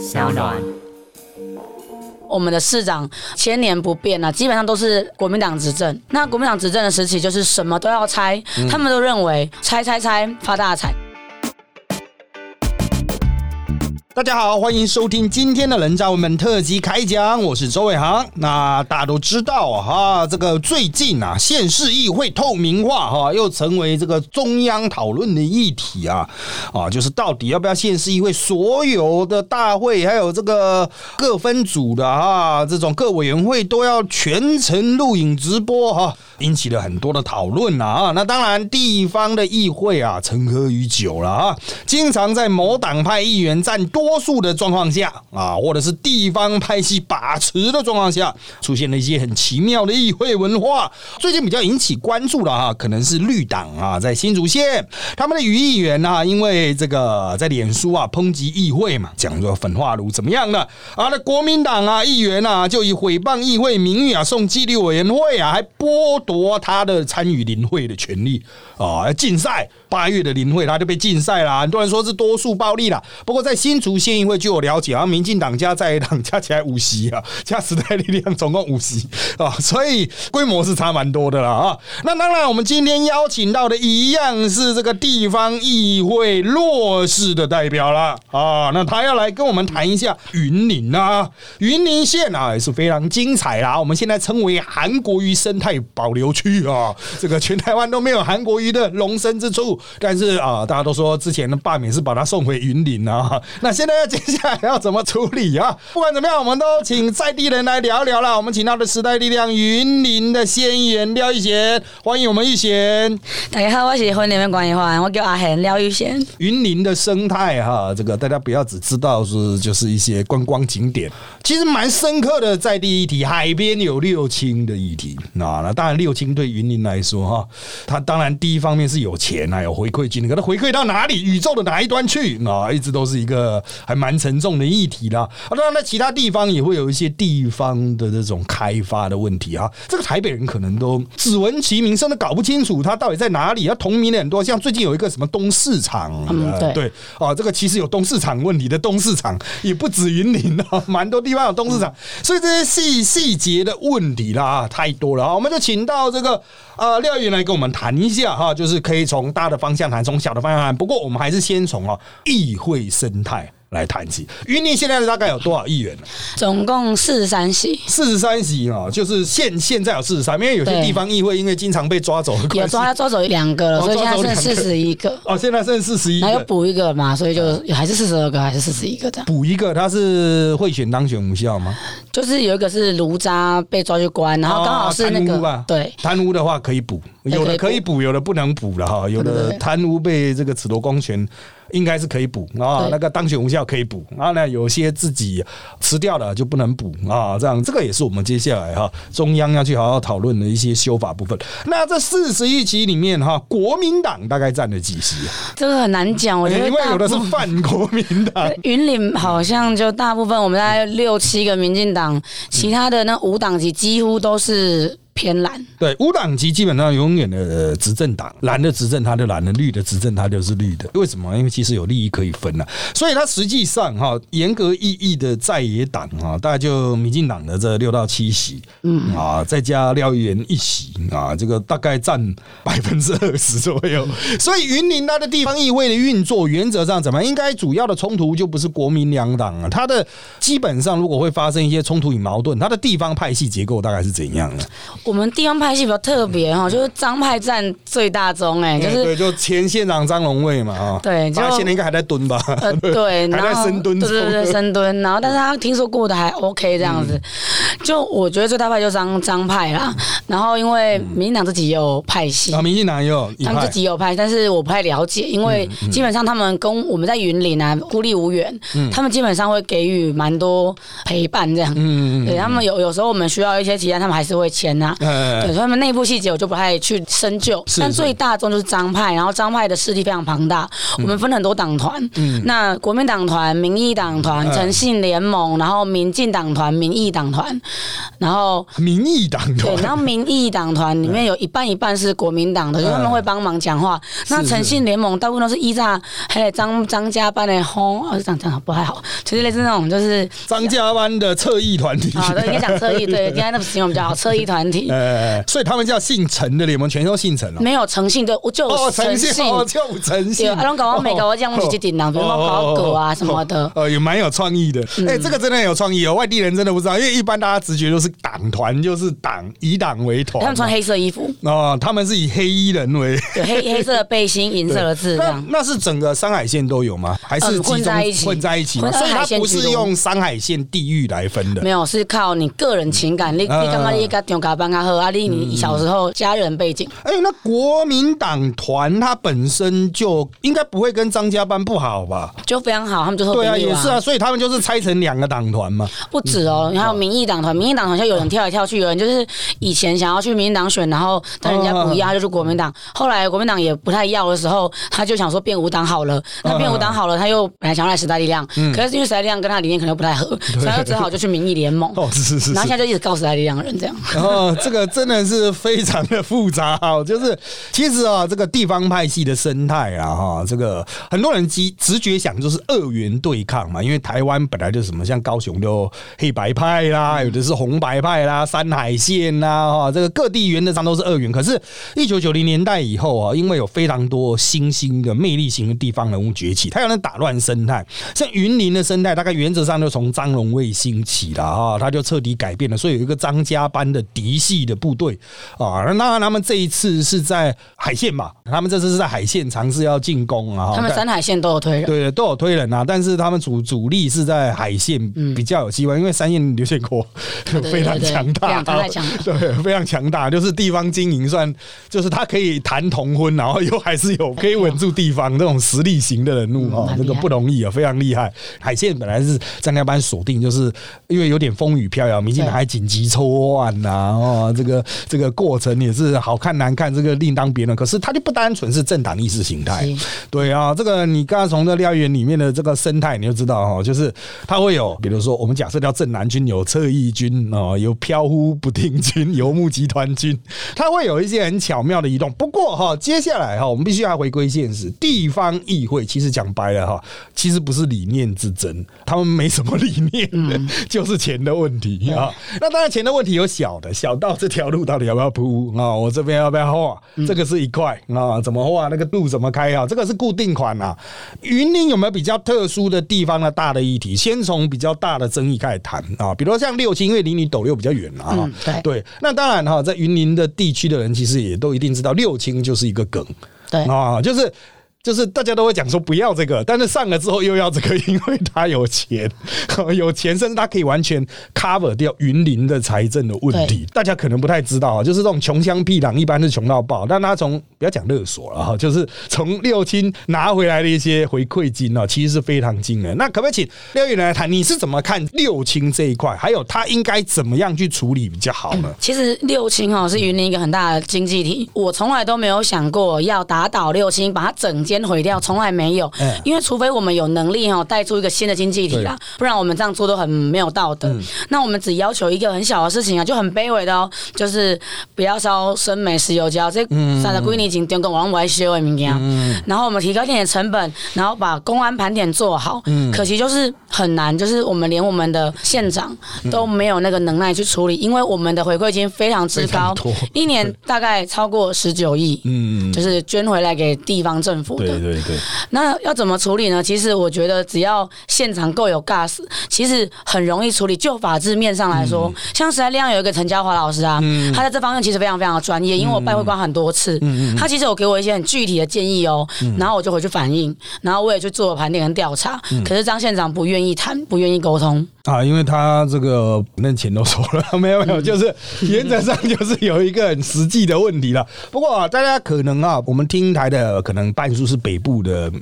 小暖。我们的市长千年不变啊，基本上都是国民党执政。那国民党执政的时期，就是什么都要拆，他们都认为拆拆拆发大财。大家好，欢迎收听今天的人渣文本特辑开讲，我是周伟航。那大家都知道啊，这个最近啊，县市议会透明化哈，又成为这个中央讨论的议题啊，啊，就是到底要不要县市议会所有的大会，还有这个各分组的啊，这种各委员会都要全程录影直播哈，引起了很多的讨论啊。那当然，地方的议会啊，成痿已久了啊，经常在某党派议员占多。多数的状况下啊，或者是地方派系把持的状况下，出现了一些很奇妙的议会文化。最近比较引起关注的啊，可能是绿党啊，在新竹县他们的余议员啊，因为这个在脸书啊抨击议会嘛，讲说焚化炉怎么样的啊？那国民党啊议员啊，就以诽谤议会名誉啊，送纪律委员会啊，还剥夺他的参与临会的权利啊，要禁赛。八月的临会他就被禁赛了，很多人说是多数暴力了。不过在新竹。县议会据我了解，啊，民进党加在野党加起来五席啊，加时代力量总共五席啊，所以规模是差蛮多的了啊。那当然，我们今天邀请到的一样是这个地方议会弱势的代表啦啊。那他要来跟我们谈一下云林啊，云林县啊也是非常精彩啦。我们现在称为韩国鱼生态保留区啊，这个全台湾都没有韩国鱼的容身之处。但是啊，大家都说之前的罢免是把他送回云林啊，那现在。那接下来要怎么处理啊？不管怎么样，我们都请在地人来聊聊了。我们请到的时代力量云林的先议员廖玉贤，欢迎我们玉贤。大家好，我是云林的管理员，我叫阿贤廖玉贤。云林的生态哈，这个大家不要只知道是就是一些观光景点，其实蛮深刻的在地议题。海边有六轻的议题，那那当然六轻对云林来说哈，它当然第一方面是有钱啊，有回馈金，可它回馈到哪里？宇宙的哪一端去？啊，一直都是一个。还蛮沉重的议题啦，啊，当然在其他地方也会有一些地方的这种开发的问题啊。这个台北人可能都只闻其名，甚至搞不清楚它到底在哪里。要同名的很多，像最近有一个什么东市场，嗯，对，啊，这个其实有东市场问题的东市场也不止云林啊，蛮多地方有东市场，所以这些细细节的问题啦，太多了啊。我们就请到这个呃廖云来跟我们谈一下哈，就是可以从大的方向谈，从小的方向谈。不过我们还是先从啊议会生态。来谈起，云林现在大概有多少议员呢？总共四十三席，四十三席啊，就是现现在有四十三，因为有些地方议会因为经常被抓走，有抓要抓走两个了，所以现在剩四十一个。哦，现在剩四十一，还有补一个嘛，所以就还是四十二个，还是四十一个这样。补一个，他是贿选当选无效吗？就是有一个是卢渣被抓去关，然后刚好是那个对贪污的话可以补，有的可以补，有的不能补了哈，有的贪污被这个褫夺公权。应该是可以补啊，那个当选无效可以补，然后呢，有些自己吃掉了就不能补啊，这样这个也是我们接下来哈中央要去好好讨论的一些修法部分。那这四十一期里面哈，国民党大概占了几席？这个很难讲，我觉得因为有的是泛国民党，云岭好像就大部分我们大概六七个民进党，其他的那五党级几乎都是。偏蓝，对，无党籍基本上永远的执政党，蓝的执政他就蓝的，绿的执政他就是绿的。为什么？因为其实有利益可以分了，所以它实际上哈，严格意义的在野党哈，大概就民进党的这六到七席，嗯啊，再加廖议员一席啊，这个大概占 百分之二十左右。所以云林它的地方议会的运作原则上怎么？应该主要的冲突就不是国民两党啊，它的基本上如果会发生一些冲突与矛盾，它的地方派系结构大概是怎样的？我们地方派系比较特别哈，就是张派占最大宗哎，就是对，就前县长张荣卫嘛啊，对，他现在应该还在蹲吧？呃，对，还在深蹲，对对对，深蹲。然后，但是他听说过的还 OK 这样子。就我觉得最大派就张张派啦。然后，因为民进党自己也有派系啊，民进党也有，他们自己有派，但是我不太了解，因为基本上他们跟我们在云林啊孤立无援，他们基本上会给予蛮多陪伴这样。嗯嗯嗯，对他们有有时候我们需要一些提案，他们还是会签呐。呃对，所以他们内部细节我就不太去深究，但最大众就是张派，然后张派的势力非常庞大，我们分很多党团，那国民党团、民意党团、嗯诚信联盟，然后民进党团、民意党团，然后民意党团。对，团然后民意党团里面有一半一半是国民党的，就是他们会帮忙讲话。那诚信联盟大部分都是依仗还有张张家班的轰，啊，这样这样不太好，就是类似那种就是张家班的侧翼团体。啊，对，应该讲侧翼，对，应该那个形容比较好，侧翼团体。呃，所以他们叫姓陈的联盟，全都姓陈哦。没有诚信，对，我就诚诚信就诚对，信。啊，拢搞我每个我这样一顶档，比如说跑狗啊什么的。呃，也蛮有创意的。哎，这个真的很有创意哦，外地人真的不知道，因为一般大家直觉都是党团就是党，以党为团。他们穿黑色衣服，哦，他们是以黑衣人为。有黑黑色的背心，银色的字这那样。那是整个山海线都有吗？还是混在一起混在一起吗？所以它不是用山海线地域来分的没。有，是靠你个人情感，你你嗯干嘛你跟中卡班卡喝啊？你你小时候家人背景，哎、那国民党团他本身就应该不会跟张家班不好吧？就非常好，他们就说对啊，也是啊，，所以他们就是拆成两个党团嘛。不止哦，还有民意党团，民意党团像有人跳来跳去，有人就是以前想要去民进党选，然后但人家不要，他就去国民党。后来国民党也不太要的时候，他就想说变五党好了。那变五党好了，他又本来想要来时代力量，可是因为时代力量跟他理念可能不太合，所以他就只好就去民意联盟。哦，是是是然后现。在就一直告时代力量的人这样。然后这个真的是非常的复杂哦，就是其实啊，这个地方派系的生态啊，哈，这个很多人直直觉想就是二元对抗嘛，因为台湾本来就什么像高雄就黑白派啦，有的是红白派啦，山海线啦，哈，这个各地原则上都是二元。可是，一九九零年代以后啊，因为有非常多新兴的魅力型的地方人物崛起，他有能打乱生态。像云林的生态，大概原则上就从张荣卫兴起了啊，他就彻底改变了，所以有一个张家班的嫡系的部队啊。那当然，他们这一次是在海线嘛，他们这次是在海线尝试要进攻啊。他们三海线都有推人，对，都有推人啊，但是他们主主力是在海线比较有希望，因为三线刘宪国非常强大，非常太强了对，非常强大，就是地方经营算，就是他可以谈同婚，然后又还是有可以稳住地方这种实力型的人物啊，这个不容易啊，非常厉害。海线本来是张家班锁定，就是因为有点风雨飘摇，民进党还紧急抽案呐，哦，这个这个过程也是好看难看，这个另当别论。可是它就不单纯是政党意识形态，对啊，这个你刚刚从这廖园里面的这个生态，你就知道哈，就是它会有，比如说我们假设叫正南军，有侧翼军哦，有飘忽不定军，游牧集团军，它会有一些很巧妙的移动。不过哈，接下来哈，我们必须要回归现实，地方议会其实讲白了哈，其实不是理念之争，他们没什么理念，就是钱的问题啊。那当然钱的问题有小的，小到这条路到底要不要铺啊？我这边要不要画？这个是一块啊，怎么画？那个路怎么开啊？这个是固定款啊。云林有没有比较特殊的地方的大的议题？先从比较大的争议开始谈啊，比如说像六轻，因为离你斗六比较远啊。对，那当然哈，在云林的地区的人其实也都一定知道，六轻就是一个梗对，啊，就是。就是大家都会讲说不要这个，但是上了之后又要这个，因为他有钱，有钱，甚至他可以完全 cover 掉云林的财政的问题。大家可能不太知道啊，就是这种穷乡僻壤，一般是穷到爆，但他从不要讲勒索了哈，就是从六亲拿回来的一些回馈金啊，其实是非常惊人。那可不可以请廖玉来谈，你是怎么看六亲这一块，还有他应该怎么样去处理比较好呢？其实六亲哦是云林一个很大的经济体，我从来都没有想过要打倒六亲，把它整间毁掉，从来没有嗯。因为除非我们有能力哦带出一个新的经济体啦，不然我们这样做都很没有道德。那我们只要求一个很小的事情啊，就很卑微的哦，就是不要烧生煤、石油焦这三十几年前中共往外修的物件，然后我们提高一点成本，然后把公安盘点做好。嗯。可惜就是很难，就是我们连我们的县长都没有那个能耐去处理，因为我们的回馈金非常之高一年大概超过十九亿，嗯，就是捐回来给地方政府的。对对对，那要怎么处理呢？其实我觉得只要现场够有 gas，其实很容易处理。就法制面上来说，嗯。像时代力量有一个陈嘉华老师啊，他在这方面其实非常非常的专业，因为我拜会过很多次，他其实有给我一些很具体的建议哦，然后我就回去反映，然后我也去做了盘点跟调查。可是张县长不愿意谈，不愿意沟通。啊，因为他这个那钱都收了，没有没有，就是原则上就是有一个很实际的问题了。不过啊，大家可能啊，我们听台的可能半数是北部的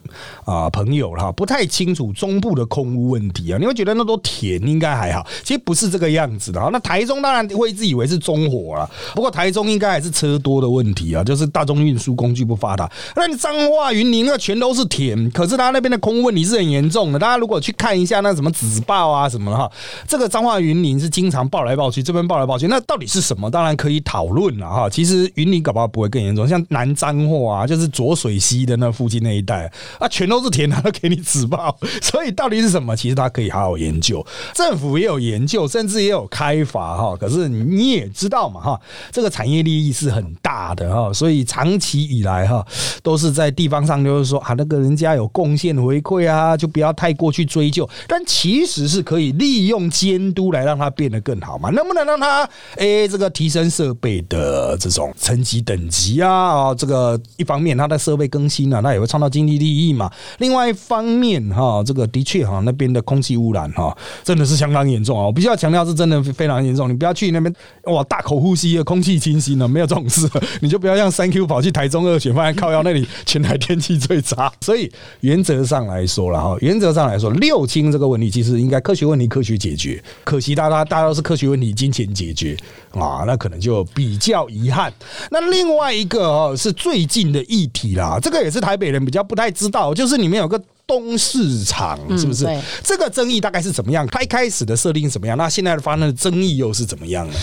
啊朋友哈，不太清楚中部的空屋问题啊。你会觉得那都田应该还好，其实不是这个样子的啊。那台中当然会自以为是中火了，不过台中应该还是车多的问题啊，就是大众运输工具不发达。那你彰化云林那全都是田，可是他那边的空问题是很严重的。大家如果去看一下那什么紫报啊什么。哈，这个彰化云林是经常报来报去，这边报来报去，那到底是什么？当然可以讨论了哈。其实云林搞不好不会更严重，像南彰化啊，就是浊水溪的那附近那一带啊，全都是田，他都给你纸报，所以到底是什么？其实他可以好好研究，政府也有研究，甚至也有开发哈。可是你也知道嘛哈，这个产业利益是很大的哈，所以长期以来哈，都是在地方上就是说啊，那个人家有贡献回馈啊，就不要太过去追究，但其实是可以。利用监督来让它变得更好嘛？能不能让它诶这个提升设备的这种层级等级啊？啊，这个一方面它的设备更新啊，那也会创造经济利益嘛。另外一方面哈，这个的确哈那边的空气污染哈真的是相当严重啊！我必须要强调是真的非常严重。你不要去那边哇大口呼吸的空气清新了，没有这种事。你就不要像三 Q 跑去台中二选，发现靠腰那里全台天气最差。所以原则上来说了哈，原则上来说六轻这个问题其实应该科学问题。科学解决，可惜大家大家都是科学问题，金钱解决啊，那可能就比较遗憾。那另外一个哦，是最近的议题啦，这个也是台北人比较不太知道，就是里面有个东市场，是不是？这个争议大概是怎么样？它一开始的设定怎么样？那现在发生的争议又是怎么样呢？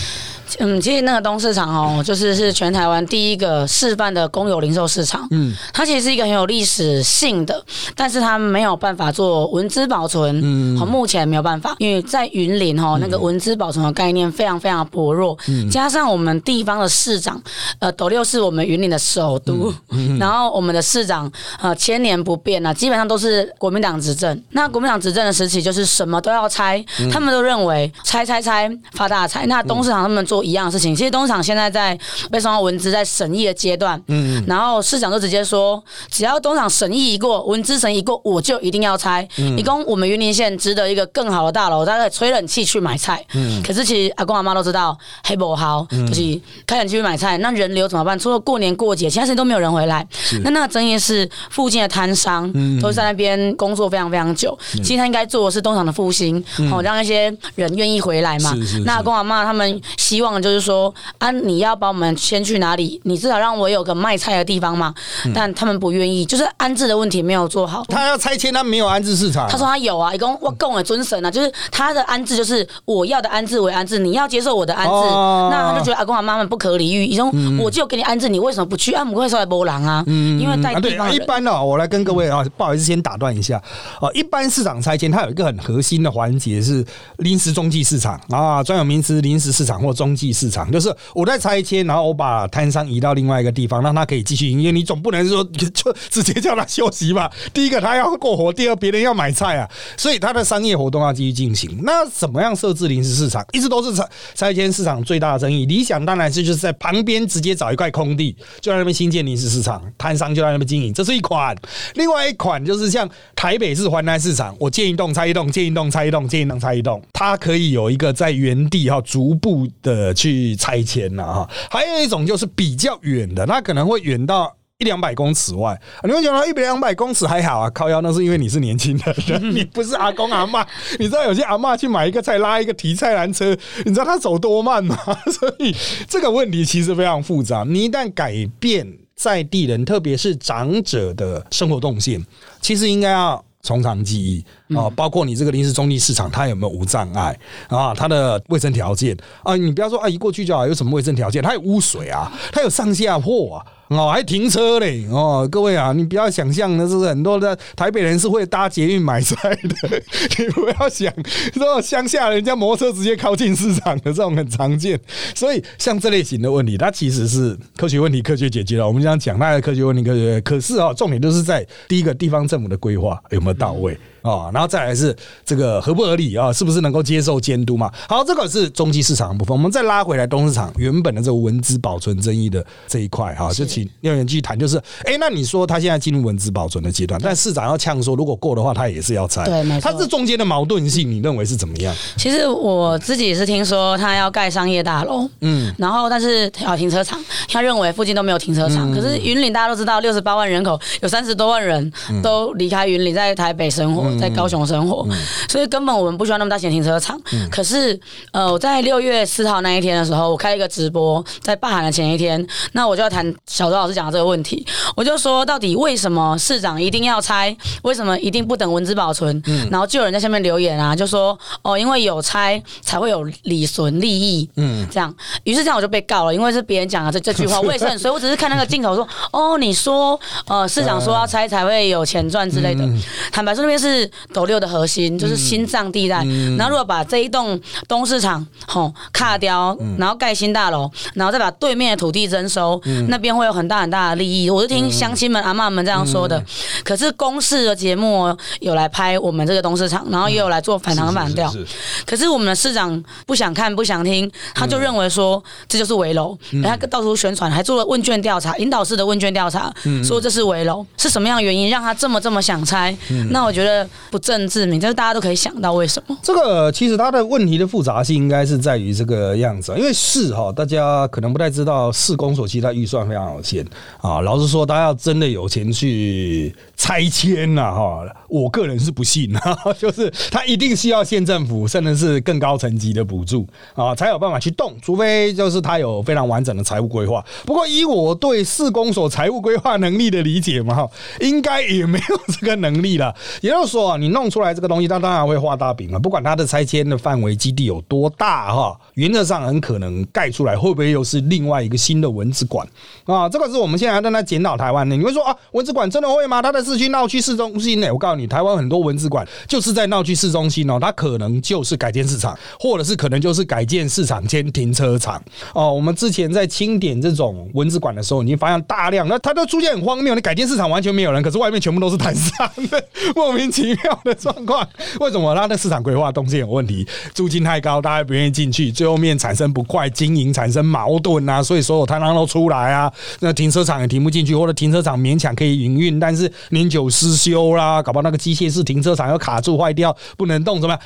嗯，其实那个东市场哦，就是是全台湾第一个示范的公有零售市场。嗯，它其实是一个很有历史性的，但是它没有办法做文资保存。嗯，好，目前没有办法，因为在云林哦，那个文资保存的概念非常非常薄弱。嗯，加上我们地方的市长，呃，斗六是我们云林的首都，然后我们的市长呃千年不变啊，基本上都是国民党执政。那国民党执政的时期，就是什么都要拆，他们都认为拆拆拆发大财。那东市场他们做。一样的事情，其实东场现在在被送到文资在审议的阶段，嗯，然后市长就直接说，只要东厂审议一过，文资审议过，我就一定要拆。嗯、一共我们云林县值得一个更好的大楼，大概吹冷气去买菜，嗯，可是其实阿公阿妈都知道黑不好，就是开冷气去买菜，那人流怎么办？除了过年过节，其他时间都没有人回来。那那个争议是附近的摊商都在那边工作非常非常久，其实他应该做的是东厂的复兴，好让一些人愿意回来嘛。那阿公阿妈他们希望。望就是说啊，你要把我们迁去哪里？你至少让我有个卖菜的地方嘛。但他们不愿意，就是安置的问题没有做好。他要拆迁，他没有安置市场。他说他有啊，一共我供了尊神啊，就是他的安置就是我要的安置为安置，你要接受我的安置，那他就觉得阿公阿妈们不可理喻。以中我就给你安置，你为什么不去？啊，不会说来波浪啊？因为带地方。一般呢，我来跟各位啊，不好意思，先打断一下啊。一般市场拆迁，它有一个很核心的环节是临时中继市场啊，专有名词临时市场或中。计市场就是我在拆迁，然后我把摊商移到另外一个地方，让他可以继续营业。你总不能说就直接叫他休息吧？第一个他要过活，第二别人要买菜啊，所以他的商业活动要继续进行。那怎么样设置临时市场？一直都是拆拆迁市场最大的争议。理想当然是就是在旁边直接找一块空地，就在那边新建临时市场，摊商就在那边经营。这是一款，另外一款就是像台北市环南市场，我建一栋拆一栋，建一栋拆一栋，建一栋拆一栋，它可以有一个在原地哈逐步的。去拆迁了哈，还有一种就是比较远的，那可能会远到一两百公尺外。你会觉得一百两百公尺还好啊，靠腰那是因为你是年轻人，你不是阿公阿妈。你知道有些阿妈去买一个菜，拉一个提菜篮车，你知道他走多慢吗？所以这个问题其实非常复杂。你一旦改变在地人，特别是长者的生活动线，其实应该要。从长计议啊，包括你这个临时中立市场，它有没有无障碍啊？它的卫生条件啊，你不要说啊，一过去就好，有什么卫生条件？它有污水啊，它有上下货啊。哦，还停车嘞！哦，各位啊，你不要想象的是很多的台北人是会搭捷运买菜的，你不要想说乡下人家摩托车直接靠近市场的这种很常见。所以像这类型的问题，它其实是科学问题，科学解决了。我们讲讲那个科学问题，科学可是啊，重点都是在第一个地方政府的规划有没有到位。啊，然后再来是这个合不合理啊，是不是能够接受监督嘛？好，这个是中期市场的部分，我们再拉回来东市场原本的这个文资保存争议的这一块哈，就请廖元继续谈，就是哎，那你说他现在进入文资保存的阶段，但市长要呛说，如果过的话，他也是要拆，对，没错。他这中间的矛盾性，你认为是怎么样？其实我自己是听说他要盖商业大楼，嗯，然后但是要停车场，他认为附近都没有停车场，可是云岭大家都知道，六十八万人口有三十多万人都离开云岭，在台北生活，在高雄生活，所以根本我们不需要那么大型停车场。可是，呃，我在六月四号那一天的时候，我开一个直播，在罢韩的前一天，那我就要谈小周老师讲的这个问题，我就说到底为什么市长一定要拆？为什么一定不等文字保存？然后就有人在下面留言啊，就说哦，因为有拆才会有理损利益，嗯，这样，于是这样我就被告了，因为是别人讲的这这句话，我也是很，所以我只是看那个镜头说，哦，你说，呃，市长说要拆才会有钱赚之类的。坦白说，那边是斗六的核心，就是心脏地带。然后如果把这一栋东市场吼卡掉，然后盖新大楼，然后再把对面的土地征收，那边会有很大很大的利益。我是听乡亲们、阿妈们这样说的。可是公视的节目有来拍我们这个东市场，然后也有来做反弹反调。可是我们的市长不想看、不想听，他就认为说这就是围楼，他到处宣传，还做了问卷调查，引导式的问卷调查，说这是围楼，是什么样的原因让他这么这么想拆？那我觉得不正自明，就是大家都可以想到为什么。这个其实它的问题的复杂性应该是在于这个样子，因为市哈，大家可能不太知道，市公所其实它预算非常有限啊。老实说，他要真的有钱去拆迁呐，哈，我个人是不信，就是他一定需要县政府甚至是更高层级的补助啊，才有办法去动，除非就是他有非常完整的财务规划。不过以我对市公所财务规划能力的理解嘛，哈，应该也没有这个能力了。也就是说，你弄出来这个东西，它当然会画大饼了。不管它的拆迁的范围基地有多大哈，原则上很可能盖出来会不会又是另外一个新的文字馆啊？这个是我们现在在那检讨台湾的。你会说啊，文字馆真的会吗？它的市区闹区市中心呢？我告诉你，台湾很多文字馆就是在闹区市中心哦，它可能就是改建市场，或者是可能就是改建市场兼停车场哦。我们之前在清点这种文字馆的时候，你发现大量，那它都出现很荒谬，你改建市场完全没有人，可是外面全部都是摊商的。莫名其妙的状况，为什么它的市场规划东西有问题？租金太高，大家不愿意进去，最后面产生不快，经营产生矛盾啊，所以所有摊商都出来啊。那停车场也停不进去，或者停车场勉强可以营运，但是年久失修啦，搞不好那个机械式停车场要卡住坏掉，不能动，怎么样？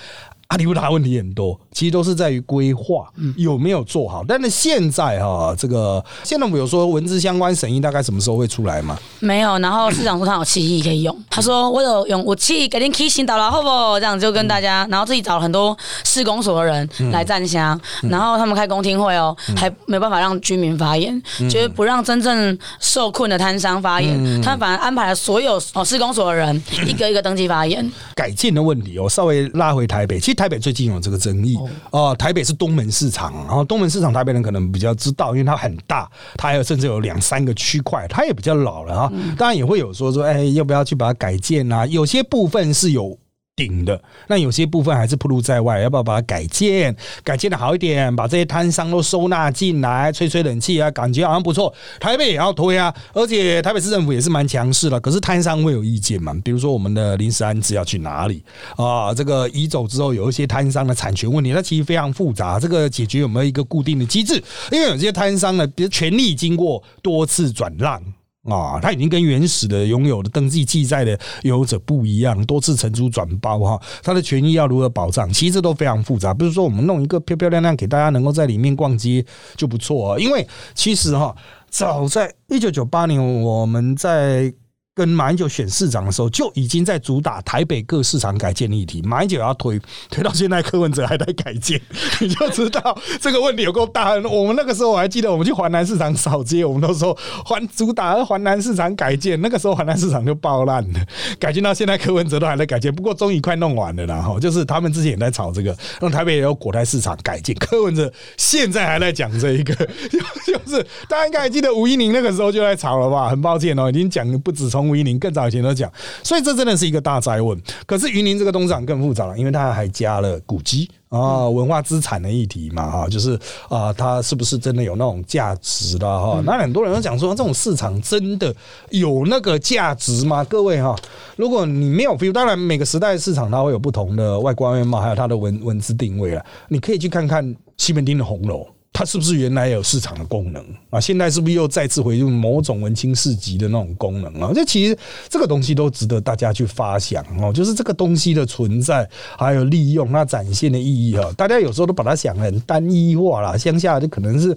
阿里不达问题很多，其实都是在于规划有没有做好。但是现在哈，这个现在我们有说文字相关审议大概什么时候会出来吗？没有。然后市长说他有七亿可以用，他说我有用，我七亿给您提醒到了，好不？这样就跟大家，然后自己找了很多市公所的人来站香，然后他们开公听会哦，还没办法让居民发言，就是不让真正受困的摊商发言，他们反而安排了所有哦市公所的人 一个一个登记发言。改进的问题，哦稍微拉回台北，其实。台北最近有这个争议哦，台北是东门市场，然后东门市场台北人可能比较知道，因为它很大，它还有甚至有两三个区块，它也比较老了啊。当然也会有说说，哎，要不要去把它改建啊？有些部分是有。顶的那有些部分还是暴露在外，要不要把它改建？改建的好一点，把这些摊商都收纳进来，吹吹冷气啊，感觉好像不错。台北也要推啊，而且台北市政府也是蛮强势的。可是摊商会有意见嘛？比如说我们的临时安置要去哪里啊？这个移走之后有一些摊商的产权问题，那其实非常复杂。这个解决有没有一个固定的机制？因为有些摊商呢，比如权利经过多次转让。啊，他已经跟原始的拥有的登记记载的拥有者不一样，多次承租转包哈，他的权益要如何保障？其实都非常复杂。不是说我们弄一个漂漂亮亮给大家能够在里面逛街就不错，因为其实哈，早在一九九八年，我们在。跟马英九选市长的时候，就已经在主打台北各市场改建议题。马英九要推，推到现在，柯文哲还在改建，你就知道这个问题有够大。我们那个时候我还记得，我们去环南市场扫街，我们都说环主打环南市场改建。那个时候环南市场就爆烂了，改建到现在，柯文哲都还在改建。不过终于快弄完了啦，哈，就是他们之前也在炒这个，让台北也有果台市场改建。柯文哲现在还在讲这一个，就是大家应该还记得吴一宁那个时候就在炒了吧？很抱歉哦，已经讲不止从。吴一宁更早以前都讲，所以这真的是一个大灾问。可是云林这个东厂更复杂了，因为它还加了古迹。啊，文化资产的议题嘛，哈，就是啊，它是不是真的有那种价值的哈？那很多人都讲说，这种市场真的有那个价值吗？各位哈，如果你没有 feel，当然每个时代的市场它会有不同的外观面貌，还有它的文文字定位啊，你可以去看看西门町的红楼。它是不是原来有市场的功能啊？现在是不是又再次回入某种文青市集的那种功能啊？这其实这个东西都值得大家去发想哦。就是这个东西的存在还有利用它展现的意义哈，大家有时候都把它想很单一化了。乡下就可能是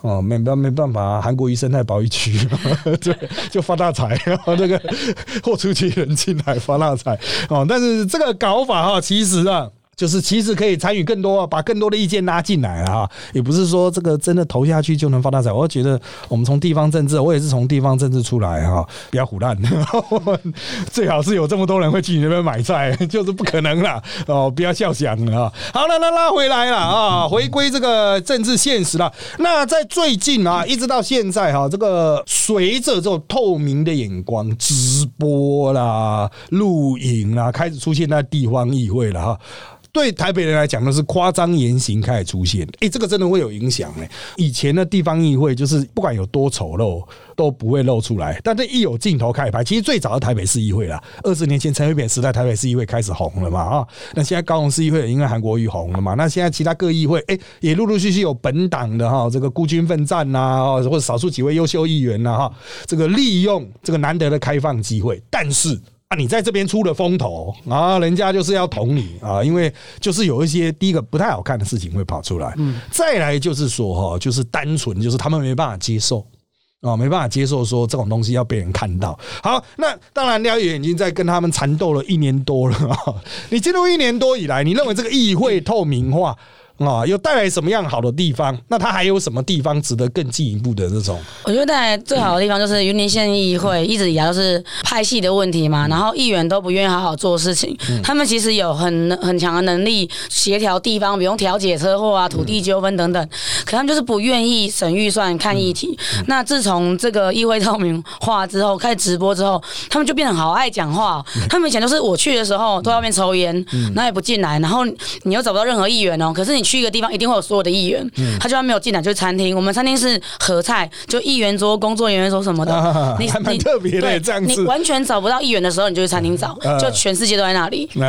哦，没办没办法，韩国鱼生态保育区 对，就发大财啊，这个货出去人进来发大财哦。但是这个搞法哈，其实啊。就是其实可以参与更多，把更多的意见拉进来啊，也不是说这个真的投下去就能发大财。我觉得我们从地方政治，我也是从地方政治出来哈，不要胡乱，最好是有这么多人会去你那边买菜，就是不可能啦哦，不要笑想啊。好了，那拉回来了啊，回归这个政治现实了。那在最近啊，一直到现在哈，这个随着这种透明的眼光、直播啦、录影啦，开始出现在地方议会了哈。对台北人来讲，呢是夸张言行开始出现，哎，这个真的会有影响呢。以前的地方议会就是不管有多丑陋都不会露出来，但是一有镜头开始拍，其实最早的台北市议会啦，二十年前陈水扁时代台北市议会开始红了嘛啊，那现在高雄市议会因为韩国瑜红了嘛，那现在其他各议会哎也陆陆续续有本党的哈这个孤军奋战呐，或者少数几位优秀议员呐哈，这个利用这个难得的开放机会，但是。啊，你在这边出了风头啊，人家就是要捅你啊，因为就是有一些第一个不太好看的事情会跑出来，嗯，再来就是说哈，就是单纯就是他们没办法接受啊，没办法接受说这种东西要被人看到。好，那当然廖宇已经在跟他们缠斗了一年多了啊，你进入一年多以来，你认为这个议会透明化？啊，又带来什么样好的地方？那它还有什么地方值得更进一步的这种？我觉得带来最好的地方就是云林县议会一直以来都是派系的问题嘛，然后议员都不愿意好好做事情。他们其实有很很强的能力协调地方，比如调解车祸啊、土地纠纷等等，可他们就是不愿意省预算看议题。那自从这个议会 透明化之后，开始直播之后，他们就变得好爱讲话。他们以前都是我去的时候都外面抽烟，那也不进来，然后你又找不到任何议员哦。可是你。去一个地方一定会有所有的议员，他就算没有进来就是餐厅。我们餐厅是合菜，就议员桌、工作人员桌什么的。你你特别的这样子，你完全找不到议员的时候，你就去餐厅找，就全世界都在那里。对，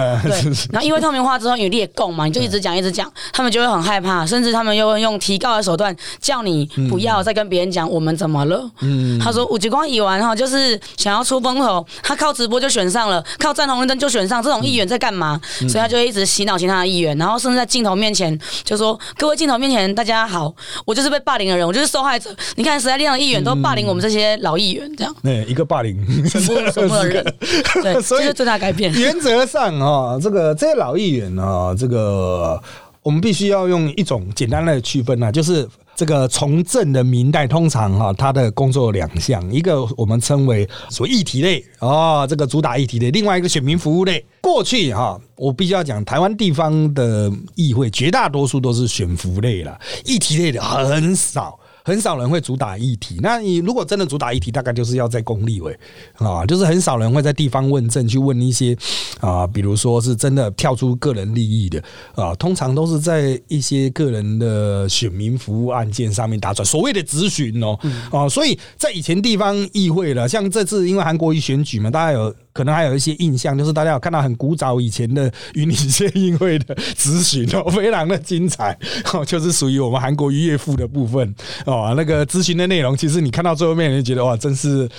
然后因为透明化之后你列供嘛，你就一直讲一直讲，他们就会很害怕，甚至他们又会用提告的手段叫你不要再跟别人讲我们怎么了。嗯，他说五吉光议完哈，就是想要出风头，他靠直播就选上了，靠站红绿灯就选上，这种议员在干嘛？所以他就会一直洗脑其他的议员，然后甚至在镜头面前。就说各位镜头面前大家好，我就是被霸凌的人，我就是受害者。你看时代力量的议员都霸凌我们这些老议员，这样。对，一个霸凌全部全部的人，对，所以最大改变。原则上啊，这个这些老议员啊，这个我们必须要用一种简单的区分啊，就是。这个从政的明代通常哈，他的工作两项，一个我们称为所谓议题类啊，这个主打议题类；另外一个选民服务类。过去哈，我必须要讲，台湾地方的议会绝大多数都是选服类了，议题类的很少。很少人会主打议题，那你如果真的主打议题，大概就是要在公立委啊，就是很少人会在地方问政去问一些啊，比如说是真的跳出个人利益的啊，通常都是在一些个人的选民服务案件上面打转，所谓的咨询哦啊，所以在以前地方议会了，像这次因为韩国瑜选举嘛，大家有。可能还有一些印象，就是大家有看到很古早以前的云林县议会的咨询哦，非常的精彩哦，就是属于我们韩国渔业赋的部分 哦。那个咨询的内容，其实你看到最后面，你就觉得哇，真是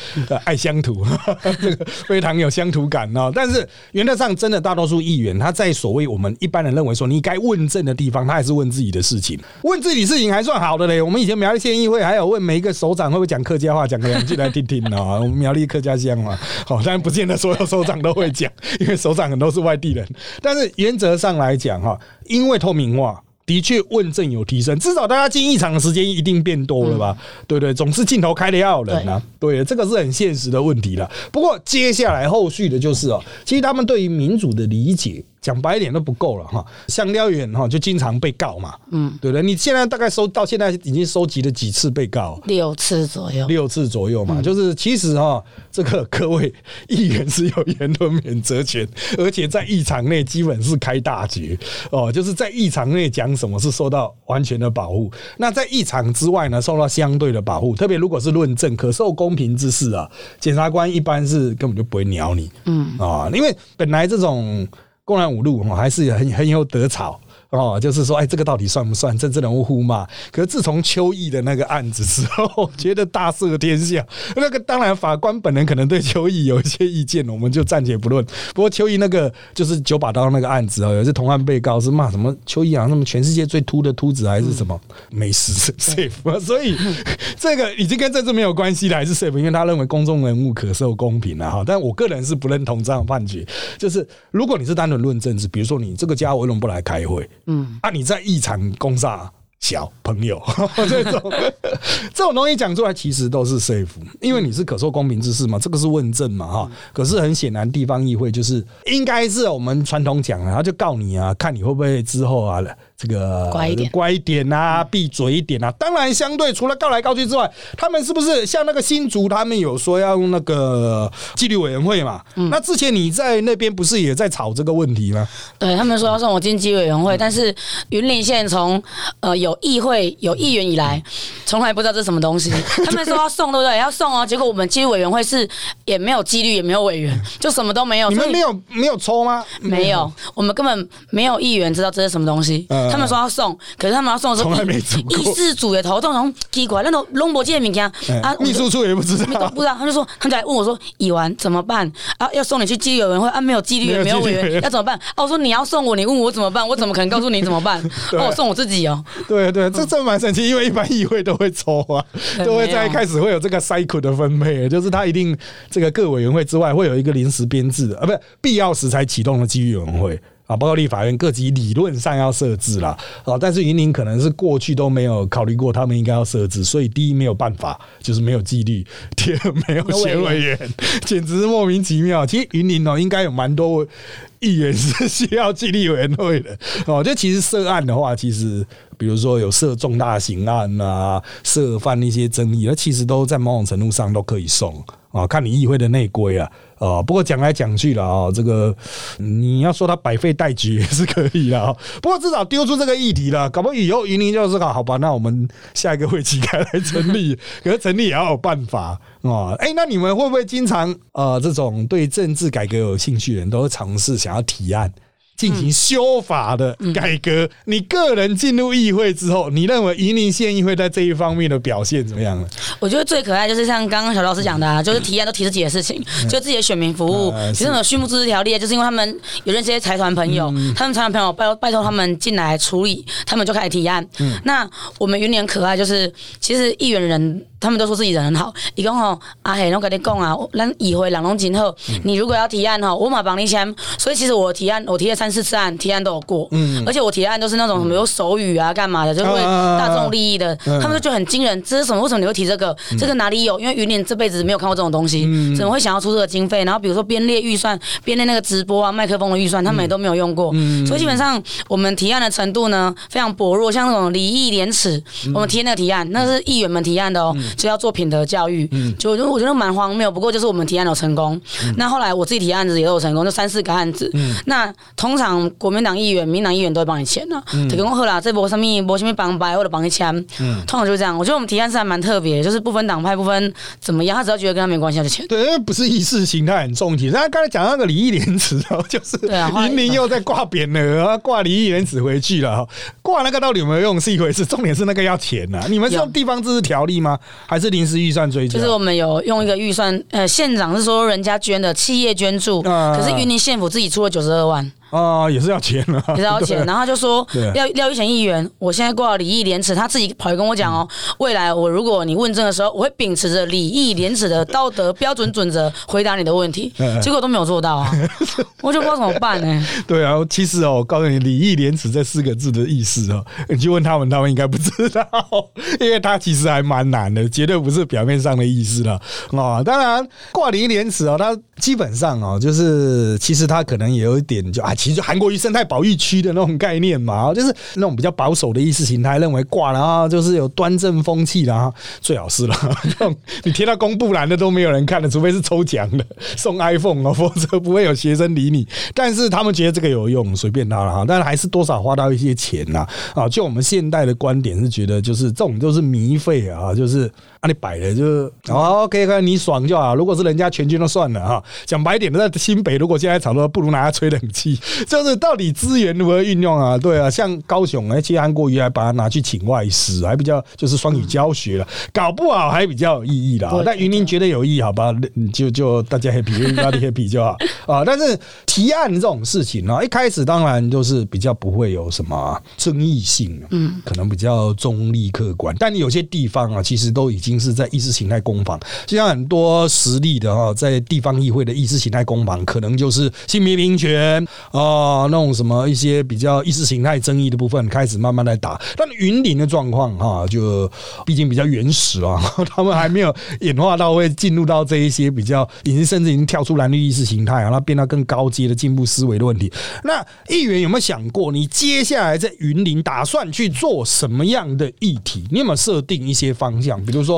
爱乡土，这个非常有乡土感哦。但是原则上，真的大多数议员他在所谓我们一般人认为说你该问政的地方，他还是问自己的事情，问自己事情还算好的嘞。我们以前苗栗县议会还有问每一个首长会不会讲客家话，讲个两句来听听哦。我们苗栗客家乡嘛，好，但不见得说。所有首长都会讲，因为首长很多是外地人。但是原则上来讲，哈，因为透明化的确问政有提升，至少大家进一场的时间一定变多了吧？对对，总是镜头开的要有人啊。对，这个是很现实的问题了。不过接下来后续的就是哦，其实他们对于民主的理解讲白一点都不够了哈。香料园哈就经常被告嘛，嗯，对不对？你现在大概收到现在已经收集了几次被告？六次左右，六次左右嘛。就是其实哈，这个各位议员是有言论免责权，而且在议场内基本是开大局哦，就是在议场内讲什么是受到完全的保护，那在议场之外呢，受到相对的保护。特别如果是论证可受公平之事啊，检察官一般是根本就不会鸟你，嗯啊，因为本来这种公然侮辱哈，还是很很有得草。哦，就是说，哎，这个到底算不算政治人物呼骂？可是自从邱毅的那个案子之后，觉得大赦天下。那个当然，法官本人可能对邱毅有一些意见，我们就暂且不论。不过邱毅那个就是九把刀那个案子哦，有些同案被告是骂什么邱毅啊，什么全世界最秃的秃子还是什么美食 safe，所以 这个已经跟政治没有关系了，还是 safe，因为他认为公众人物可受公平了哈。但我个人是不认同这样判决。就是如果你是单纯论政治，比如说你这个家伙为什么不来开会？嗯，啊，你在异常攻杀小朋友 这种 这种东西讲出来，其实都是 safe，因为你是可受公平之事嘛，这个是问政嘛，哈。可是很显然，地方议会就是应该是我们传统讲，然后就告你啊，看你会不会之后啊。这个乖一点，乖一点啊，闭嘴一点啊。当然，相对除了告来告去之外，他们是不是像那个新竹，他们有说要用那个纪律委员会嘛？那之前你在那边不是也在吵这个问题吗？对他们说要送我进纪律委员会，但是云林县从呃有议会有议员以来，从来不知道这是什么东西。他们说要送，对不对？要送哦。结果我们纪律委员会是也没有纪律，也没有委员，就什么都没有。你们没有没有抽吗？没有，我们根本没有议员知道这是什么东西。他们说要送，可是他们要送的时候，从来没做议事组的头痛，从奇怪，那种龙博界的物件啊，秘书处也不知道，不知道。他就说，他就来问我说：“乙完怎么办？啊，要送你去纪律委员会啊，没有纪律，也没有委员，要怎么办？”哦，我说你要送我，你问我怎么办？我怎么可能告诉你怎么办？哦，我送我自己哦。对对对，这这蛮神奇，因为一般议会都会抽啊，都会在一开始会有这个 cycle 的分配，就是他一定这个各委员会之外会有一个临时编制的啊，不是必要时才启动的纪律委员会。啊，包括立法院各级理论上要设置啦，啊，但是云林可能是过去都没有考虑过，他们应该要设置，所以第一没有办法，就是没有纪律；第二没有选委员，简直是莫名其妙。其实云林哦，应该有蛮多议员是需要纪律委员会的哦。就其实涉案的话，其实比如说有涉重大刑案啊，涉犯一些争议，那其实都在某种程度上都可以送啊，看你议会的内规啊。哦，不过讲来讲去了啊，这个你要说他百废待举也是可以的啊。不过至少丢出这个议题了，搞不好以后云林就是好，好吧？那我们下一个会期开来成立，可是成立也要有办法啊。哎，那你们会不会经常呃，这种对政治改革有兴趣的人，都会尝试想要提案？进行修法的改革。你个人进入议会之后，你认为宜宁县议会在这一方面的表现怎么样呢？我觉得最可爱就是像刚刚小老师讲的，啊，就是提案都提自己的事情，就自己的选民服务。其实有畜牧自治条例，就是因为他们有认识些财团朋友，他们财团朋友拜拜托他们进来处理，他们就开始提案。那我们云林可爱，就是其实议员人。他们都说自己人很好，伊讲吼，阿黑，我跟你讲啊，咱议会人拢真好。你如果要提案吼，我马帮你签。所以其实我提案，我提了三四次案，提案都有过。嗯，而且我提案都是那种什么有手语啊，干嘛的，就会大众利益的。他们就觉得很惊人，这是什么？为什么你会提这个？这个哪里有？因为云林这辈子没有看过这种东西，怎么会想要出这个经费？然后比如说编列预算，编列那个直播啊、麦克风的预算，他们也都没有用过。所以基本上我们提案的程度呢非常薄弱，像那种礼义廉耻，我们提那个提案，那是议员们提案的哦。就要做品德教育，就我觉得蛮荒谬。不过就是我们提案有成功，那后来我自己提案子也有成功，就三四个案子。那通常国民党议员、民党议员都会帮你签啊。提供后啦，这波什么波上面帮白或者帮你签，通常就是这样。我觉得我们提案是还蛮特别，就是不分党派、不分怎么样，他只要觉得跟他没关系就签。对，因为不是意识形态很重题。那刚才讲那个礼义廉耻哦，就是明明又在挂匾了，挂礼义廉耻回去了。挂那个到底有没有用是一回事，重点是那个要钱呐。你们是用地方自治条例吗？还是临时预算追加？就是我们有用一个预算，呃，县长是说人家捐的，企业捐助，可是云林县府自己出了九十二万。啊，也是要钱啊，也是要钱。然后他就说廖廖玉贤议员，我现在挂礼义廉耻，他自己跑来跟我讲哦，未来我如果你问政的时候，我会秉持着礼义廉耻的道德标准准则回答你的问题。结果都没有做到啊，我就不知道怎么办呢。对啊，其实哦，我告诉你，礼义廉耻这四个字的意思哦，你去问他们，他们应该不知道，因为他其实还蛮难的，绝对不是表面上的意思了啊。当然，挂礼义廉耻哦，他基本上哦，就是其实他可能也有一点就啊。其实就韩国瑜生态保育区的那种概念嘛，就是那种比较保守的意识形态，认为挂了啊，就是有端正风气啦，最好是了。你贴到公布栏的都没有人看的，除非是抽奖的 送 iPhone 哦，否则不会有学生理你。但是他们觉得这个有用，随便他了哈。但是还是多少花到一些钱呐啊。就我们现代的观点是觉得，就是这种就是迷费啊，就是啊你摆的就哦 OK，看你爽就好。如果是人家全军都算了哈。讲白点的，在新北如果现在炒作，不如拿它吹冷气。就是到底资源如何运用啊？对啊，像高雄哎，其实韩国瑜还把它拿去请外师，还比较就是双语教学了，搞不好还比较有意义的。但云林觉得有意义，好吧？就就大家 happy，大家 happy 就好 啊。但是提案这种事情呢，一开始当然就是比较不会有什么争议性，嗯，可能比较中立客观。但你有些地方啊，其实都已经经是在意识形态攻防，就像很多实力的哈，在地方议会的意识形态攻防，可能就是性别平权啊，那种什么一些比较意识形态争议的部分，开始慢慢来打。但云林的状况哈，就毕竟比较原始啊，他们还没有演化到会进入到这一些比较，已经甚至已经跳出蓝绿意识形态啊，那变到更高阶的进步思维的问题。那议员有没有想过，你接下来在云林打算去做什么样的议题？你有没有设定一些方向？比如说。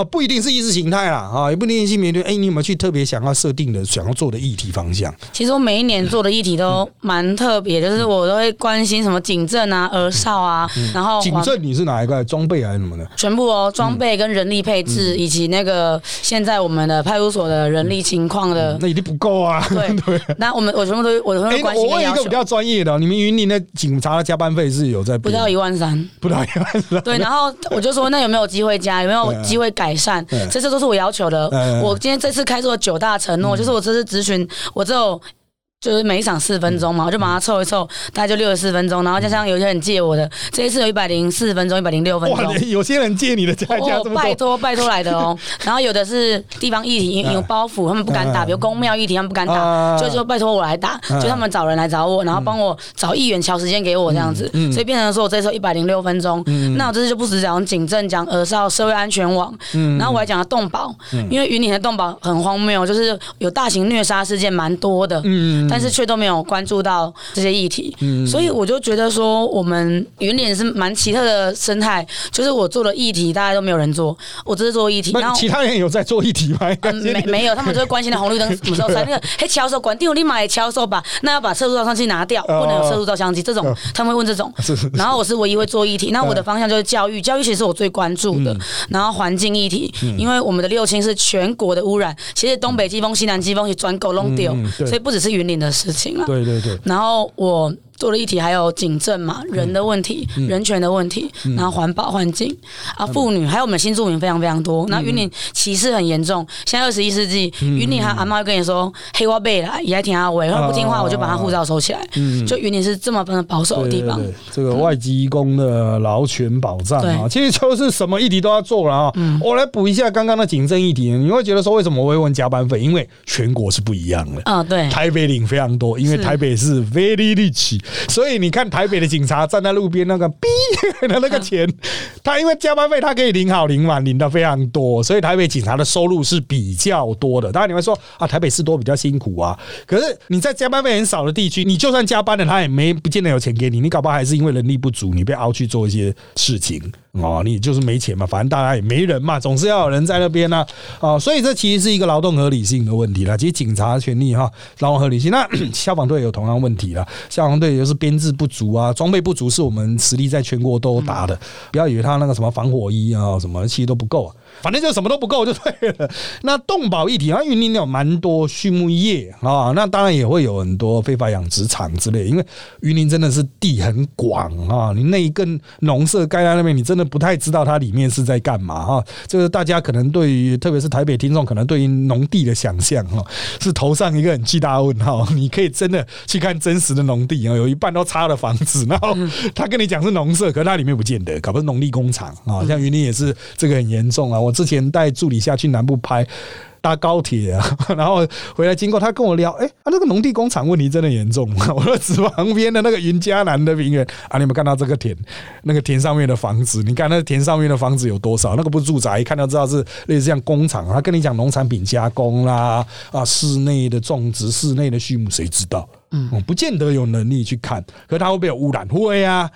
哦，不一定是意识形态啦，啊，也不一定性别对。哎，你有没有去特别想要设定的、想要做的议题方向？其实我每一年做的议题都蛮特别，就是我都会关心什么警政啊、儿少啊，然后警政你是哪一块？装备还是什么的？全部哦，装备跟人力配置，以及那个现在我们的派出所的人力情况的，那一定不够啊。对 对，那我们我全部都我都会关心。我问一个比较专业的，你们云林的警察的加班费是有在不到一万三，不到一万三。对，然后我就说，那有没有机会加？有没有机会改善？这些都是我要求的。我今天这次开出了九大承诺，就是我这次咨询，我只有。就是每一场四分钟嘛，我就把它凑一凑，大概就六十四分钟。然后加上有些人借我的，这一次有一百零四分钟，一百零六分钟。有些人借你的，拜托拜托来的哦。然后有的是地方议题有包袱，他们不敢打，比如公庙议题他们不敢打，就说拜托我来打，就他们找人来找我，然后帮我找议员调时间给我这样子，所以变成说我这次一百零六分钟。那我这次就不止讲警政，讲儿少社会安全网，然后我还讲了动保，因为云林的动保很荒谬，就是有大型虐杀事件蛮多的。但是却都没有关注到这些议题，所以我就觉得说，我们云林是蛮奇特的生态。就是我做的议题，大家都没有人做，我只是做议题。然后其他人有在做议题吗？没 没有，他们就会关心的红绿灯什么时候 闪。那个嘿，销售管定，我立马也销售吧。那要把测速照相机拿掉，不能有测速照相机。这种他们会问这种。然后我是唯一会做议题。那我的方向就是教育，教育其实是我最关注的。然后环境议题，因为我们的六轻是全国的污染，其实东北季风、西南季风也转狗弄丢，所以不只是云林的事情。对对对，然后我。做了一题，还有警政嘛，人的问题，人权的问题，然后环保环境啊，妇女，还有我们新住民非常非常多。那云林歧视很严重，现在二十一世纪，云林还阿妈会跟你说黑花贝啦，也还听阿伟，然后不听话我就把他护照收起来。就云林是这么分保守的地方。这个外籍工的劳权保障啊，其实就是什么议题都要做了啊。我来补一下刚刚的警政议题，你会觉得说为什么我会问加班费？因为全国是不一样的啊。对，台北领非常多，因为台北是 very rich。所以你看台北的警察站在路边那个逼的 那个钱，他因为加班费他可以领好领满领的非常多，所以台北警察的收入是比较多的。当然你会说啊，台北市多比较辛苦啊，可是你在加班费很少的地区，你就算加班了，他也没不见得有钱给你，你搞不好还是因为人力不足，你被熬去做一些事情。哦，你就是没钱嘛，反正大家也没人嘛，总是要有人在那边呢。啊，所以这其实是一个劳动合理性的问题了。其实警察权利哈，劳动合理性。那 消防队有同样问题了，消防队就是编制不足啊，装备不足，是我们实力在全国都打的。不要以为他那个什么防火衣啊什么，其实都不够。反正就什么都不够就对了。那动保一体啊，云林有蛮多畜牧业啊，那当然也会有很多非法养殖场之类。因为云林真的是地很广啊，你那一根农舍盖在那边，你真的不太知道它里面是在干嘛哈。这个大家可能对于，特别是台北听众，可能对于农地的想象哈，是头上一个很巨大的问号。你可以真的去看真实的农地啊，有一半都插了房子，然后他跟你讲是农舍，可它里面不见得，搞不是农力工厂啊。像云林也是这个很严重啊。我之前带助理下去南部拍搭高铁啊，然后回来经过，他跟我聊，哎，啊，那个农地工厂问题真的严重？我说指旁边的那个云嘉南的平原啊，你有没有看到这个田？那个田上面的房子，你看那田上面的房子有多少？那个不是住宅，一看就知道是类似像工厂。他跟你讲农产品加工啦，啊，室内的种植、室内的畜牧，谁知道？嗯，不见得有能力去看，可它会不会有污染？会啊。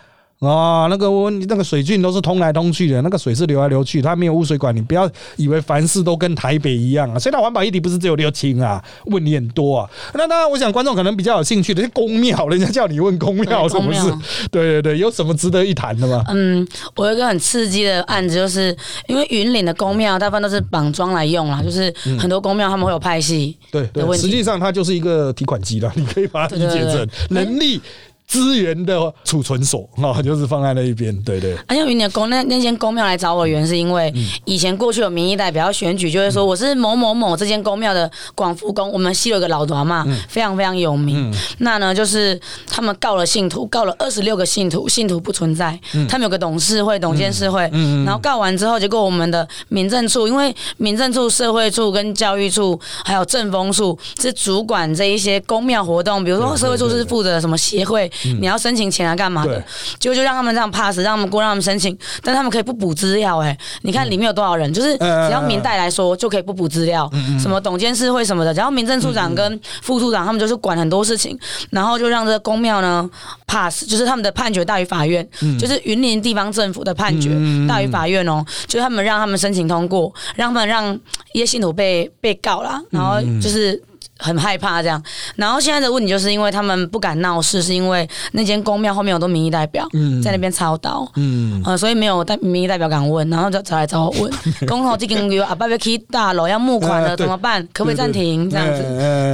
啊，那个温那个水郡都是通来通去的，那个水是流来流去，它没有污水管。你不要以为凡事都跟台北一样啊。虽然环保议题不是只有六清啊，问你很多啊。那当然，我想观众可能比较有兴趣的，是公庙，人家叫你问公庙什么事？对对对，有什么值得一谈的吗？嗯，我有一个很刺激的案子，就是因为云岭的公庙大部分都是绑桩来用啦，就是很多公庙他们会有派系，对对，实际上它就是一个提款机了，你可以把它理解成能力。资源的储存所啊，就是放在那一边，对对。而且云的公那那间公庙来找我，原是因为以前过去有民意代表选举，就会说我是某某某这间公庙的广福宫，我们西有个老团嘛，非常非常有名。那呢，就是他们告了信徒，告了二十六个信徒，信徒不存在。他们有个董事会、董监事会，然后告完之后，结果我们的民政处，因为民政处、社会处跟教育处还有政风处是主管这一些公庙活动，比如说社会处是负责什么协会。你要申请钱啊，干嘛的？结果就让他们这样 pass，让他们过，让他们申请，但他们可以不补资料哎。你看里面有多少人，就是只要明代来说就可以不补资料，什么董监事会什么的，然后民政处长跟副处长他们就是管很多事情，然后就让这个公庙呢 pass，就是他们的判决大于法院，就是云林地方政府的判决大于法院哦，就是他们让他们申请通过，让他们让一些信徒被被告了，然后就是。很害怕这样，然后现在的问题就是因为他们不敢闹事，是因为那间公庙后面有多民意代表在那边操刀，嗯，呃，所以没有代民意代表敢问，然后就找来找我问，公投这个有啊，拜拜 K 大楼要募款了怎么办？可不可以暂停这样子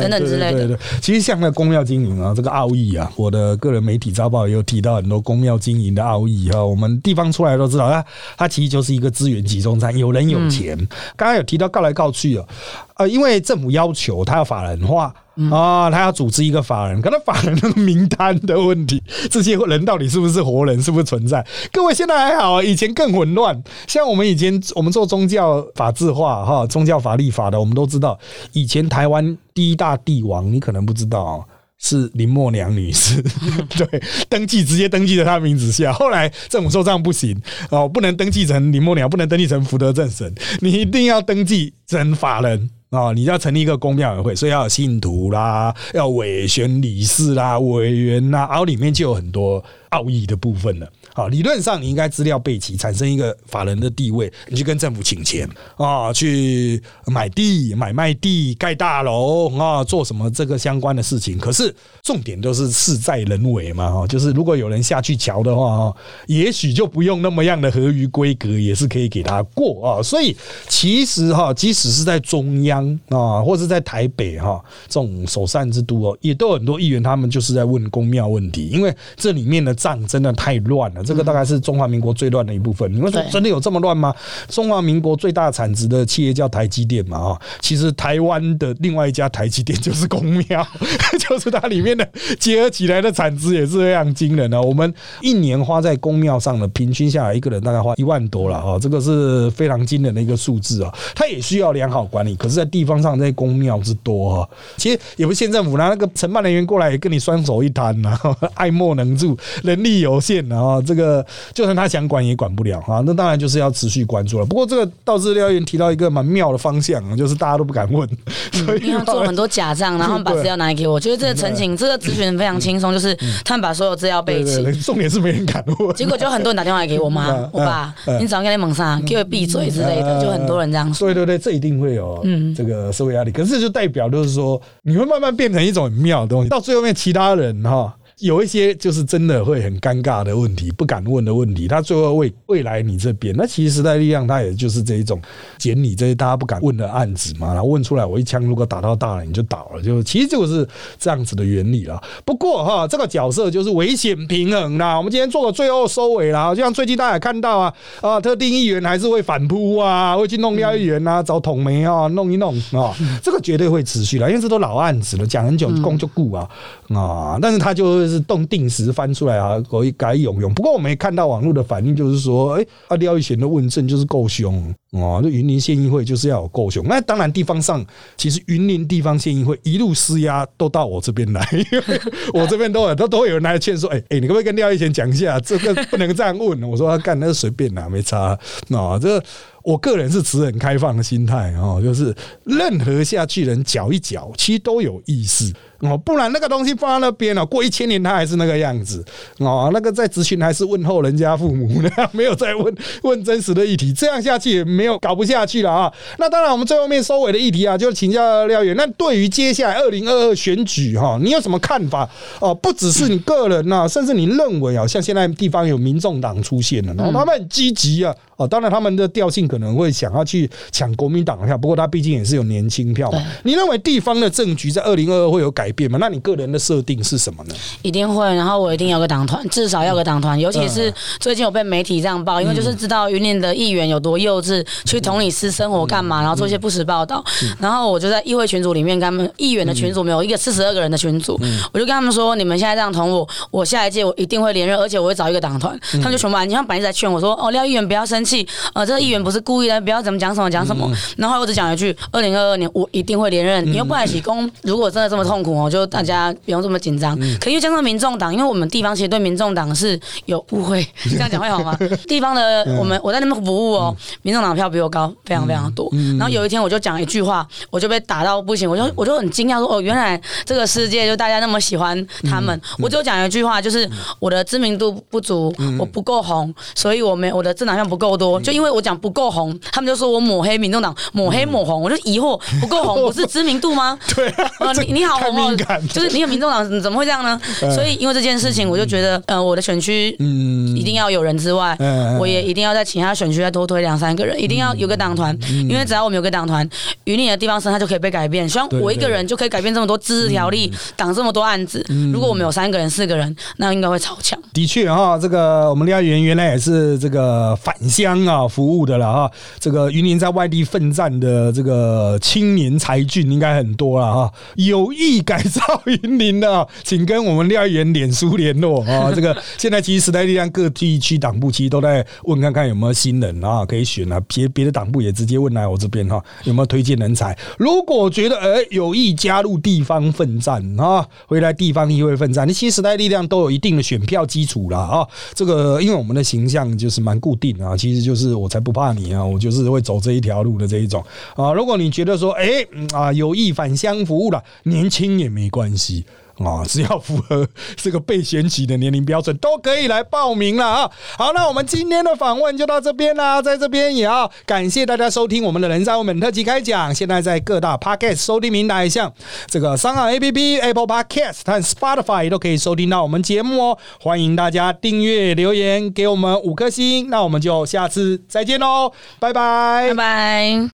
等等之类的？其实像那公庙经营啊，这个奥义啊，我的个人媒体招报也有提到很多公庙经营的奥义哈，我们地方出来都知道，它它其实就是一个资源集中站，有人有钱。刚刚有提到告来告去啊。呃，因为政府要求他要法人化啊，他要组织一个法人，可能法人那个名单的问题，这些人到底是不是活人，是不是存在？各位现在还好，以前更混乱。像我们以前我们做宗教法制化哈，宗教法律法的，我们都知道，以前台湾第一大帝王，你可能不知道是林默娘女士，对，登记直接登记在她名字下。后来政府说这样不行哦，不能登记成林默娘，不能登记成福德正神，你一定要登记成法人。啊，你要成立一个公庙委员会，所以要有信徒啦，要委选理事啦、委员啦，然后里面就有很多奥义的部分了。好，理论上你应该资料备齐，产生一个法人的地位，你去跟政府请钱啊，去买地、买卖地、盖大楼啊，做什么这个相关的事情。可是重点都是事在人为嘛，哈，就是如果有人下去瞧的话，哈，也许就不用那么样的合于规格，也是可以给他过啊。所以其实哈，即使是在中央啊，或是在台北哈，这种首善之都哦，也都有很多议员，他们就是在问公庙问题，因为这里面的账真的太乱了。这个大概是中华民国最乱的一部分。你们说真的有这么乱吗？中华民国最大产值的企业叫台积电嘛？啊，其实台湾的另外一家台积电就是 公庙，就是它里面的结合起来的产值也是非常惊人的。我们一年花在公庙上的平均下来，一个人大概花一万多了啊，这个是非常惊人的一个数字啊。它也需要良好管理，可是，在地方上，这些公庙之多啊，其实也不是县政府拿那个承办人员过来跟你双手一摊呐，爱莫能助，人力有限啊。这个就算他想管也管不了啊，那当然就是要持续关注了。不过这个道资料员提到一个蛮妙的方向啊，就是大家都不敢问，所以他做很多假账，然后把资料拿来给我。觉得这个澄清，这个咨询非常轻松，就是他们把所有资料备齐。重点是没人敢问，结果就很多人打电话来给我妈、我爸，你早上跟你蒙上，给我闭嘴之类的，就很多人这样说。对对对，这一定会有嗯这个社会压力，可是就代表就是说，你会慢慢变成一种很妙的东西，到最后面其他人哈。有一些就是真的会很尴尬的问题，不敢问的问题，他最后为未来你这边，那其实时代力量他也就是这一种捡你这些大家不敢问的案子嘛，然后问出来，我一枪如果打到大了，你就倒了，就其实就是这样子的原理了。不过哈，这个角色就是危险平衡啦。我们今天做个最后收尾啦，就像最近大家看到啊啊，特定议员还是会反扑啊，会去弄掉议员啊，找捅媒啊，弄一弄啊，这个绝对会持续的，因为这都老案子了，讲很久，供就顾啊啊，但是他就是。是动定时翻出来啊，可以改用用。不过我们也看到网络的反应，就是说，哎，啊廖玉贤的问政就是够凶哦，这云林县议会就是要有够凶。那当然，地方上其实云林地方县议会一路施压都到我这边来，我这边都有都都会有人来劝说，哎哎，你可不可以跟廖一贤讲一下，这个不能这样问？我说干那是随便啦，没差。那这。我个人是持很开放的心态哦，就是任何下去人搅一搅，其实都有意思哦，不然那个东西放在那边了，过一千年它还是那个样子哦。那个在执行还是问候人家父母呢，没有再问问真实的议题，这样下去也没有搞不下去了啊。那当然，我们最后面收尾的议题啊，就是请教廖远。那对于接下来二零二二选举哈，你有什么看法哦？不只是你个人呐，甚至你认为啊，像现在地方有民众党出现了，然后他们很积极啊。哦，当然他们的调性可能会想要去抢国民党的票，不过他毕竟也是有年轻票嘛。你认为地方的政局在二零二二会有改变吗？那你个人的设定是什么呢？一定会，然后我一定要个党团，至少要个党团。尤其是最近有被媒体这样报，因为就是知道云林的议员有多幼稚，去同理私生活干嘛，然后做一些不实报道。然后我就在议会群组里面跟他们议员的群组，没有一个四十二个人的群组，我就跟他们说：你们现在这样捅我，我下一届我一定会连任，而且我会找一个党团。他们就全部，你像本来在劝我说：哦，廖议员不要生气。呃，这个议员不是故意的，不要怎么讲什么讲什么。然后我只讲一句：二零二二年我一定会连任。你又不来起功，如果真的这么痛苦哦，就大家不用这么紧张。可因为加上民众党，因为我们地方其实对民众党是有误会，这样讲会好吗？地方的我们我在那边服务哦，民众党票比我高，非常非常多。然后有一天我就讲一句话，我就被打到不行，我就我就很惊讶说：哦，原来这个世界就大家那么喜欢他们。我就讲一句话，就是我的知名度不足，我不够红，所以我没我的政党票不够多，就因因为我讲不够红，他们就说我抹黑民众党，抹黑抹红，我就疑惑，不够红不是知名度吗？对啊，你你好红哦，就是你有民众党，怎么会这样呢？所以因为这件事情，我就觉得，呃，我的选区嗯一定要有人之外，我也一定要在其他选区再多推两三个人，一定要有个党团，因为只要我们有个党团，云林的地方生态就可以被改变。希望我一个人就可以改变这么多自治条例，挡这么多案子。如果我们有三个人、四个人，那应该会超强。的确哈，这个我们廖元原来也是这个返乡啊。服务的了哈，这个云林在外地奋战的这个青年才俊应该很多了哈，有意改造云林的，请跟我们廖员脸书联络啊。这个现在其实时代力量各地区党部其实都在问看看有没有新人啊可以选啊，别别的党部也直接问来我这边哈，有没有推荐人才？如果觉得哎有意加入地方奋战啊，回来地方议会奋战，你其实时代力量都有一定的选票基础了啊。这个因为我们的形象就是蛮固定啊，其实就是。我才不怕你啊！我就是会走这一条路的这一种啊。如果你觉得说，哎啊，有意返乡服务了，年轻也没关系。啊，只要符合这个被选举的年龄标准，都可以来报名了啊！好，那我们今天的访问就到这边啦，在这边也要感谢大家收听我们的人在我们特辑开讲。现在在各大 Podcast 收听平台，像这个商岸 APP、Apple Podcast 和 Spotify 都可以收听到我们节目哦。欢迎大家订阅、留言给我们五颗星，那我们就下次再见喽，拜拜，拜拜。